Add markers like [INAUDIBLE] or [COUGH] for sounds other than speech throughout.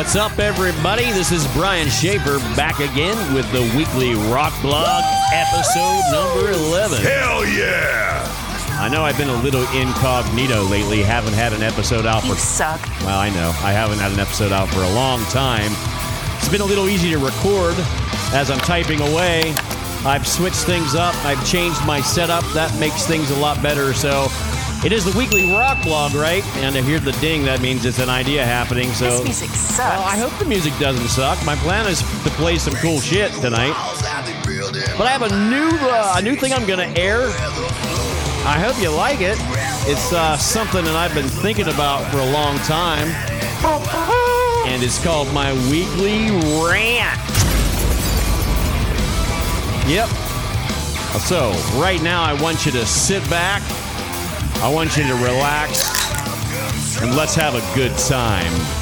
What's up, everybody? This is Brian Schaefer back again with the weekly Rock Blog episode number 11. Hell yeah! I know I've been a little incognito lately, haven't had an episode out You for. suck. Well, I know. I haven't had an episode out for a long time. It's been a little easy to record as I'm typing away. I've switched things up, I've changed my setup. That makes things a lot better. So. It is the weekly rock blog, right? And to hear the ding, that means it's an idea happening. So This music sucks. well, I hope the music doesn't suck. My plan is to play some cool shit tonight. But I have a new uh, a new thing I'm gonna air. I hope you like it. It's uh, something that I've been thinking about for a long time, and it's called my weekly rant. Yep. So right now, I want you to sit back. I want you to relax, and let's have a good time.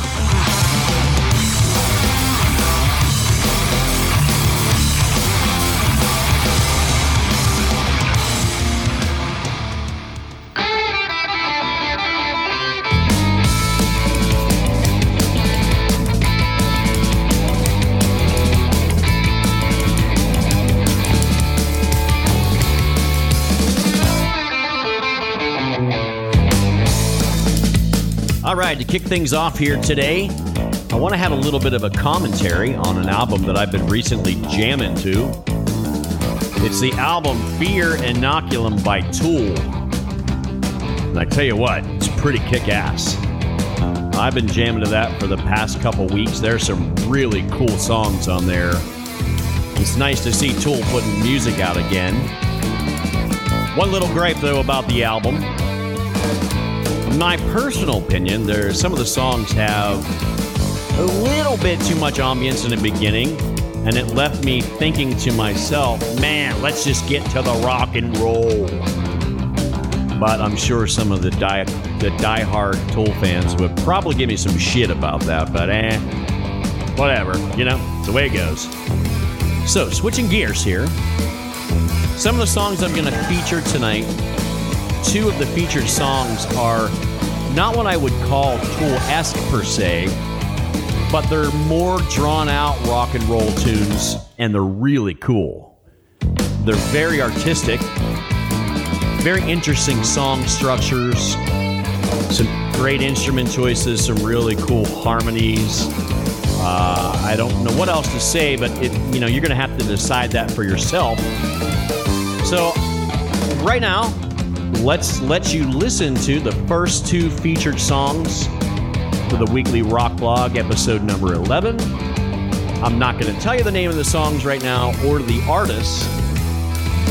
Right, to kick things off here today, I want to have a little bit of a commentary on an album that I've been recently jamming to. It's the album Fear Inoculum by Tool. And I tell you what, it's pretty kick ass. I've been jamming to that for the past couple weeks. There's some really cool songs on there. It's nice to see Tool putting music out again. One little gripe, though, about the album in my personal opinion, there some of the songs have a little bit too much ambience in the beginning, and it left me thinking to myself, "Man, let's just get to the rock and roll." But I'm sure some of the die the diehard Tool fans would probably give me some shit about that. But eh, whatever. You know, it's the way it goes. So switching gears here. Some of the songs I'm going to feature tonight two of the featured songs are not what I would call Tool-esque per se, but they're more drawn out rock and roll tunes, and they're really cool. They're very artistic, very interesting song structures, some great instrument choices, some really cool harmonies. Uh, I don't know what else to say, but it, you know you're going to have to decide that for yourself. So, right now, let's let you listen to the first two featured songs for the weekly rock blog episode number 11 i'm not going to tell you the name of the songs right now or the artists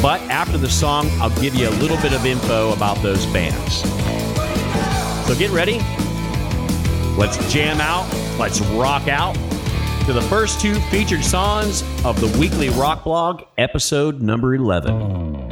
but after the song i'll give you a little bit of info about those bands. So get ready. Let's jam out. Let's rock out to the first two featured songs of the weekly rock blog episode number 11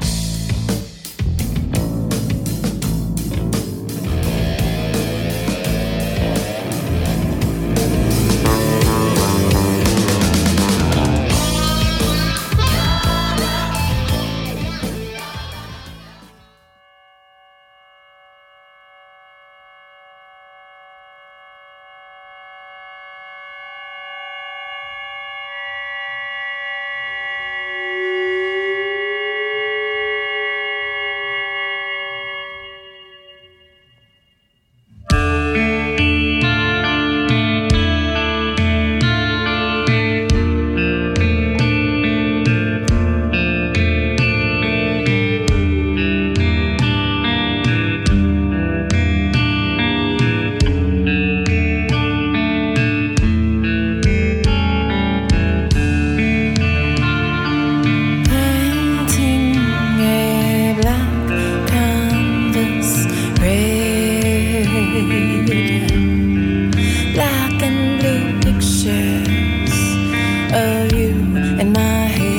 in my head.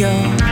your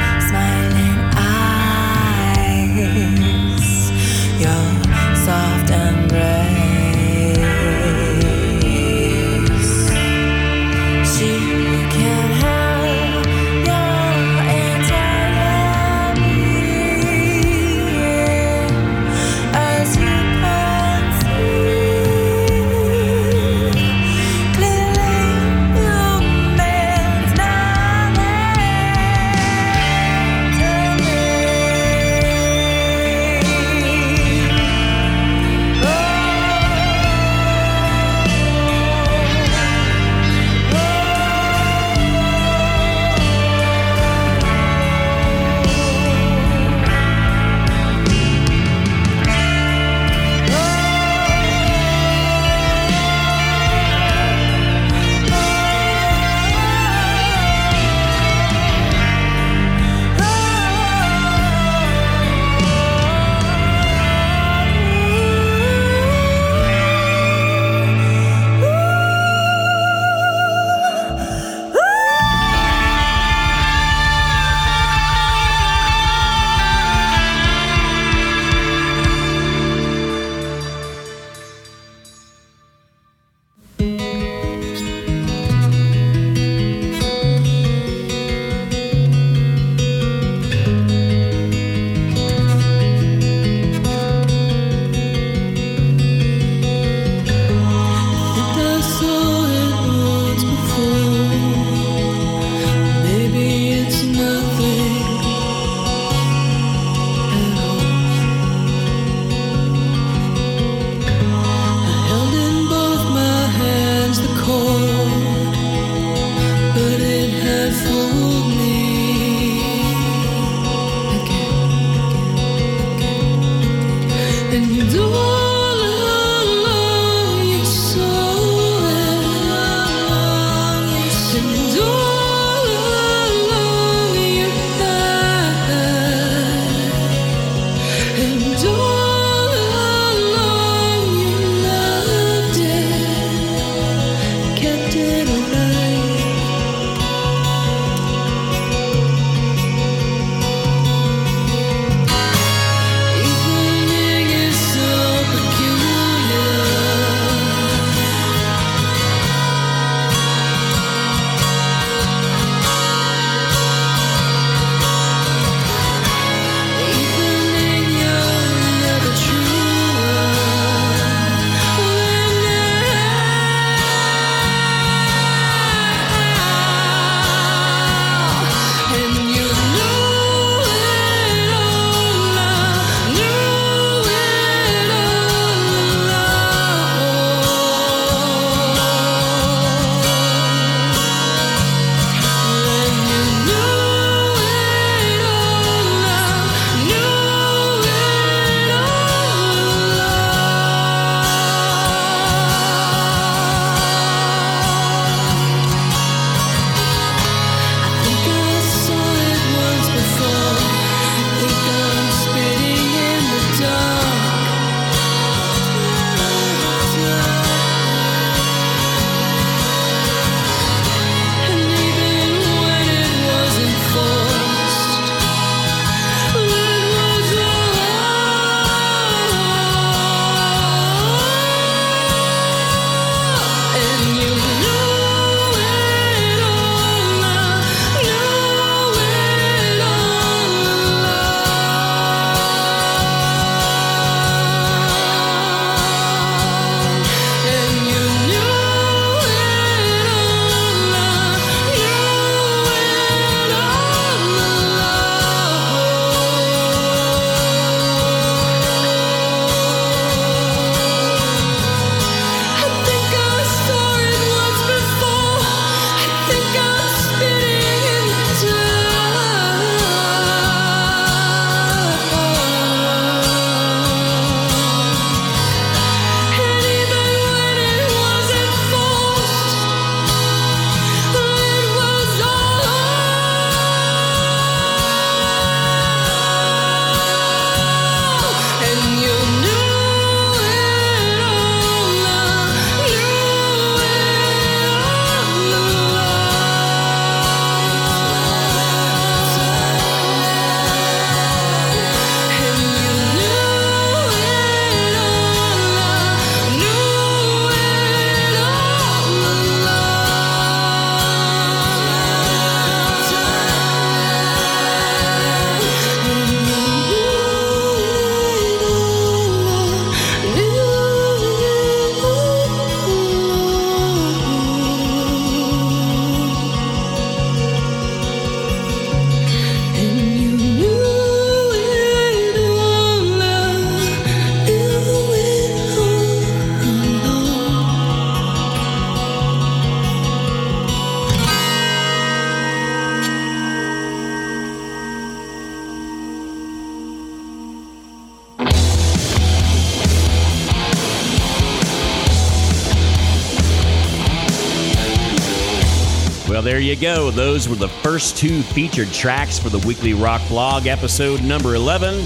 Those were the first two featured tracks for the Weekly Rock Blog, episode number 11.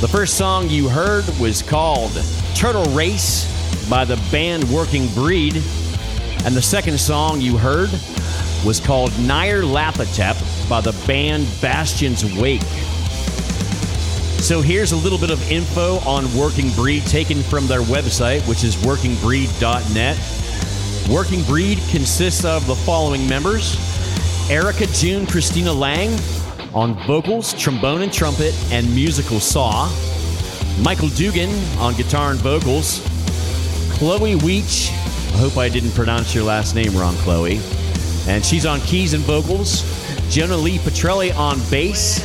The first song you heard was called Turtle Race by the band Working Breed. And the second song you heard was called Nyarlathotep by the band Bastion's Wake. So here's a little bit of info on Working Breed taken from their website, which is workingbreed.net. Working Breed consists of the following members Erica June Christina Lang on vocals, trombone and trumpet, and musical saw. Michael Dugan on guitar and vocals. Chloe Weech, I hope I didn't pronounce your last name wrong, Chloe. And she's on keys and vocals. Jonah Lee Petrelli on bass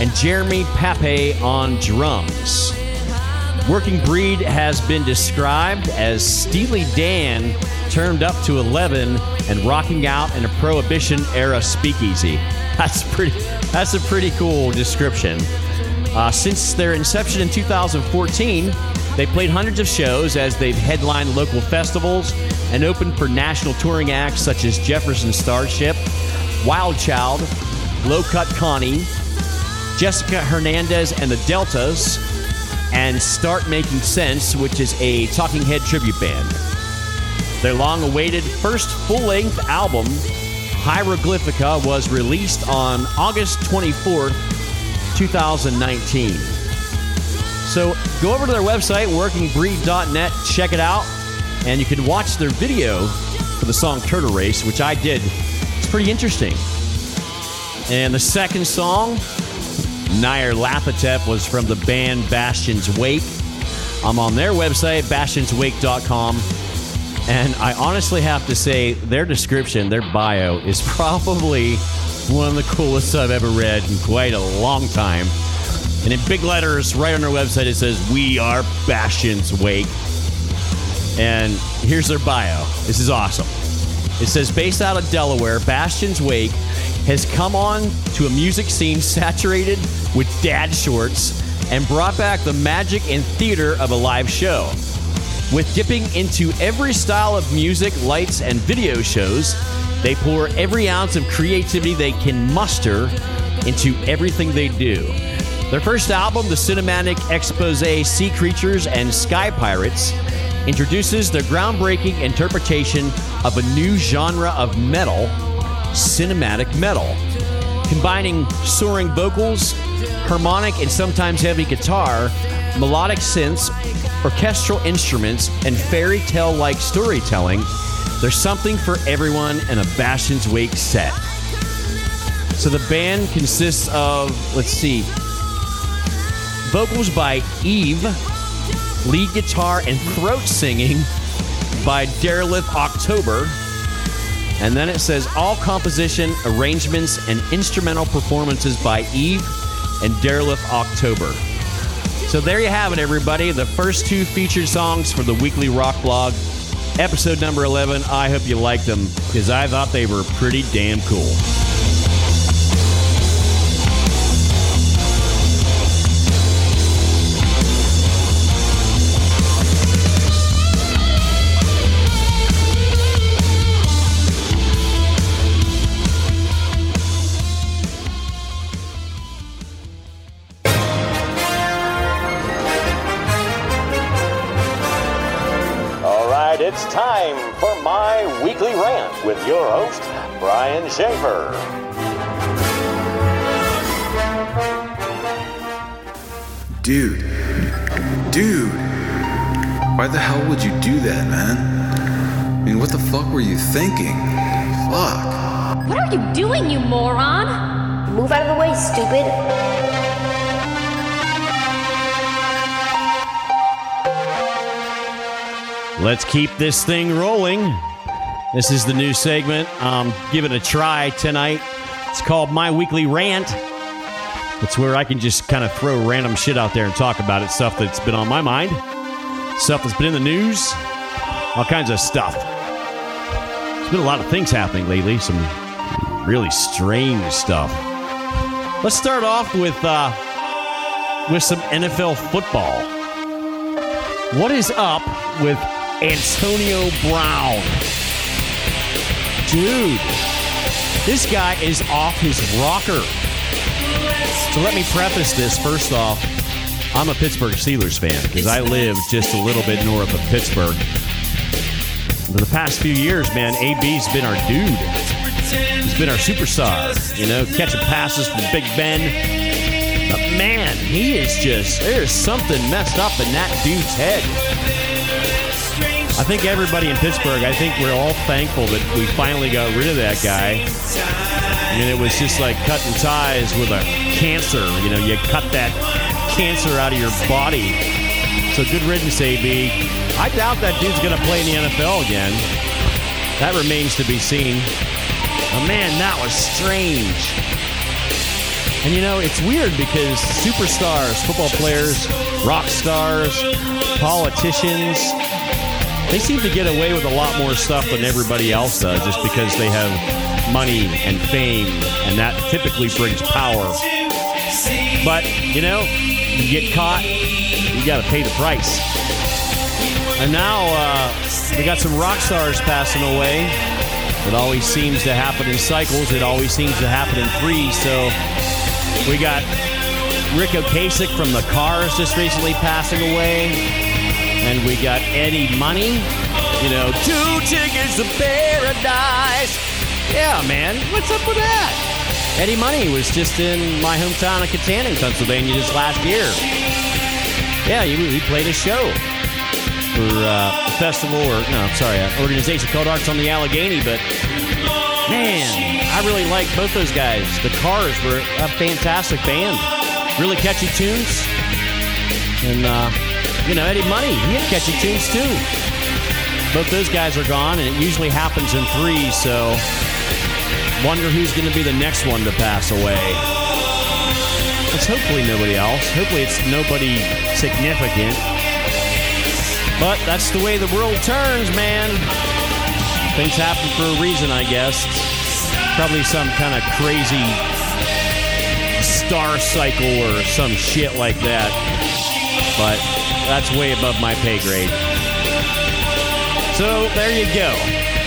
and Jeremy Pape on drums. Working Breed has been described as Steely Dan turned up to 11 and rocking out in a Prohibition era speakeasy. That's pretty. That's a pretty cool description. Uh, since their inception in 2014, they played hundreds of shows as they've headlined local festivals and opened for national touring acts such as Jefferson Starship, Wild Child, Low Cut Connie, Jessica Hernandez and the Deltas, and Start Making Sense, which is a Talking Head tribute band. Their long awaited first full length album, Hieroglyphica, was released on August 24th, 2019. So go over to their website, workingbreed.net, check it out, and you can watch their video for the song Turtle Race, which I did. It's pretty interesting. And the second song, Nyarlathotep was from the band Bastion's Wake. I'm on their website, bastionswake.com. And I honestly have to say, their description, their bio, is [LAUGHS] probably one of the coolest I've ever read in quite a long time. And in big letters, right on their website, it says, We are Bastion's Wake. And here's their bio. This is awesome. It says, Based out of Delaware, Bastion's Wake has come on to a music scene saturated with dad shorts and brought back the magic and theater of a live show. With dipping into every style of music, lights, and video shows, they pour every ounce of creativity they can muster into everything they do. Their first album, the cinematic expose Sea Creatures and Sky Pirates, introduces their groundbreaking interpretation of a new genre of metal, cinematic metal, combining soaring vocals, harmonic and sometimes heavy guitar, melodic synths, orchestral instruments, and fairy tale like storytelling. There's something for everyone in a Bastion's Wake set. So the band consists of, let's see, vocals by Eve, lead guitar and throat singing by Derelith October. And then it says all composition, arrangements, and instrumental performances by Eve and Derelith October. So there you have it, everybody. The first two featured songs for the weekly rock blog, episode number 11. I hope you liked them because I thought they were pretty damn cool. Weekly rant with your host, Brian Schaefer. Dude. Dude. Why the hell would you do that, man? I mean, what the fuck were you thinking? Fuck. What are you doing, you moron? Move out of the way, stupid. Let's keep this thing rolling. This is the new segment. Give it a try tonight. It's called My Weekly Rant. It's where I can just kind of throw random shit out there and talk about it, stuff that's been on my mind, stuff that's been in the news, all kinds of stuff. There's been a lot of things happening lately, some really strange stuff. Let's start off with uh, with some NFL football. What is up with Antonio Brown? Dude, This guy is off his rocker. So let me preface this first off. I'm a Pittsburgh Steelers fan because I live just a little bit north of Pittsburgh. For the past few years, man, AB's been our dude. He's been our superstar, you know, catching passes from Big Ben. But man, he is just, there's something messed up in that dude's head. I think everybody in Pittsburgh, I think we're all thankful that we finally got rid of that guy. I mean, it was just like cutting ties with a cancer. You know, you cut that cancer out of your body. So good riddance, AB. I doubt that dude's going to play in the NFL again. That remains to be seen. Oh, man, that was strange. And you know, it's weird because superstars, football players, rock stars, politicians, they seem to get away with a lot more stuff than everybody else does just because they have money and fame, and that typically brings power. But, you know, you get caught, you got to pay the price. And now uh, we got some rock stars passing away. It always seems to happen in cycles. It always seems to happen in threes. So we got Ric Ocasek from the Cars just recently passing away. And we got Eddie Money. You know, two tickets to paradise. Yeah, man. What's up with that? Eddie Money was just in my hometown of Kittanning, Pennsylvania, just last year. Yeah, he played a show for uh, a festival, or no, sorry, an organization called Arts on the Allegheny. But man, I really like both those guys. The Cars were a fantastic band, really catchy tunes, and uh, you know Eddie Money, he had catchy tunes too. Both those guys are gone, and it usually happens in three, So, wonder who's going to be the next one to pass away. It's hopefully nobody else. Hopefully, it's nobody significant. But that's the way the world turns, man. Things happen for a reason, I guess. Probably some kind of crazy star cycle or some shit like that. But that's way above my pay grade. So there you go.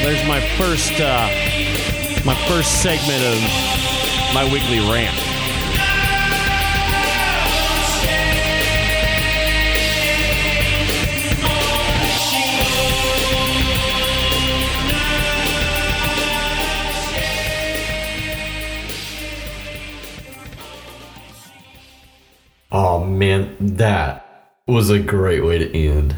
There's my first uh, my first segment of my weekly rant. Oh man, that was a great way to end.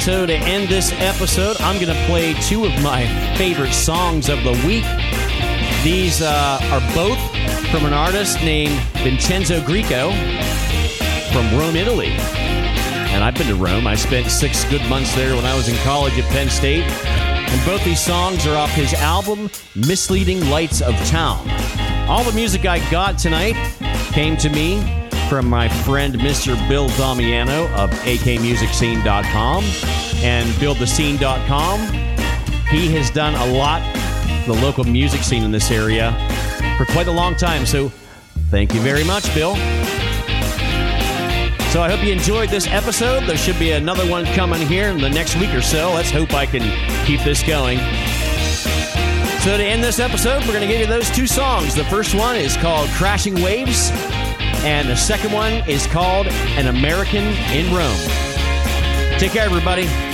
So to end this episode, I'm going to play two of my favorite songs of the week. These uh, are both from an artist named Vincenzo Grieco from Rome, Italy. And I've been to Rome. I spent six good months there when I was in college at Penn State. And both these songs are off his album, Misleading Lights of Town. All the music I got tonight came to me from my friend Mr. Bill Damiano of akmusicscene.com and buildthescene.com. He has done a lot the local music scene in this area for quite a long time. So thank you very much, Bill. So I hope you enjoyed this episode. There should be another one coming here in the next week or so. Let's hope I can keep this going. So to end this episode, we're going to give you those two songs. The first one is called Crashing Waves, and the second one is called An American in Rome. Take care, everybody.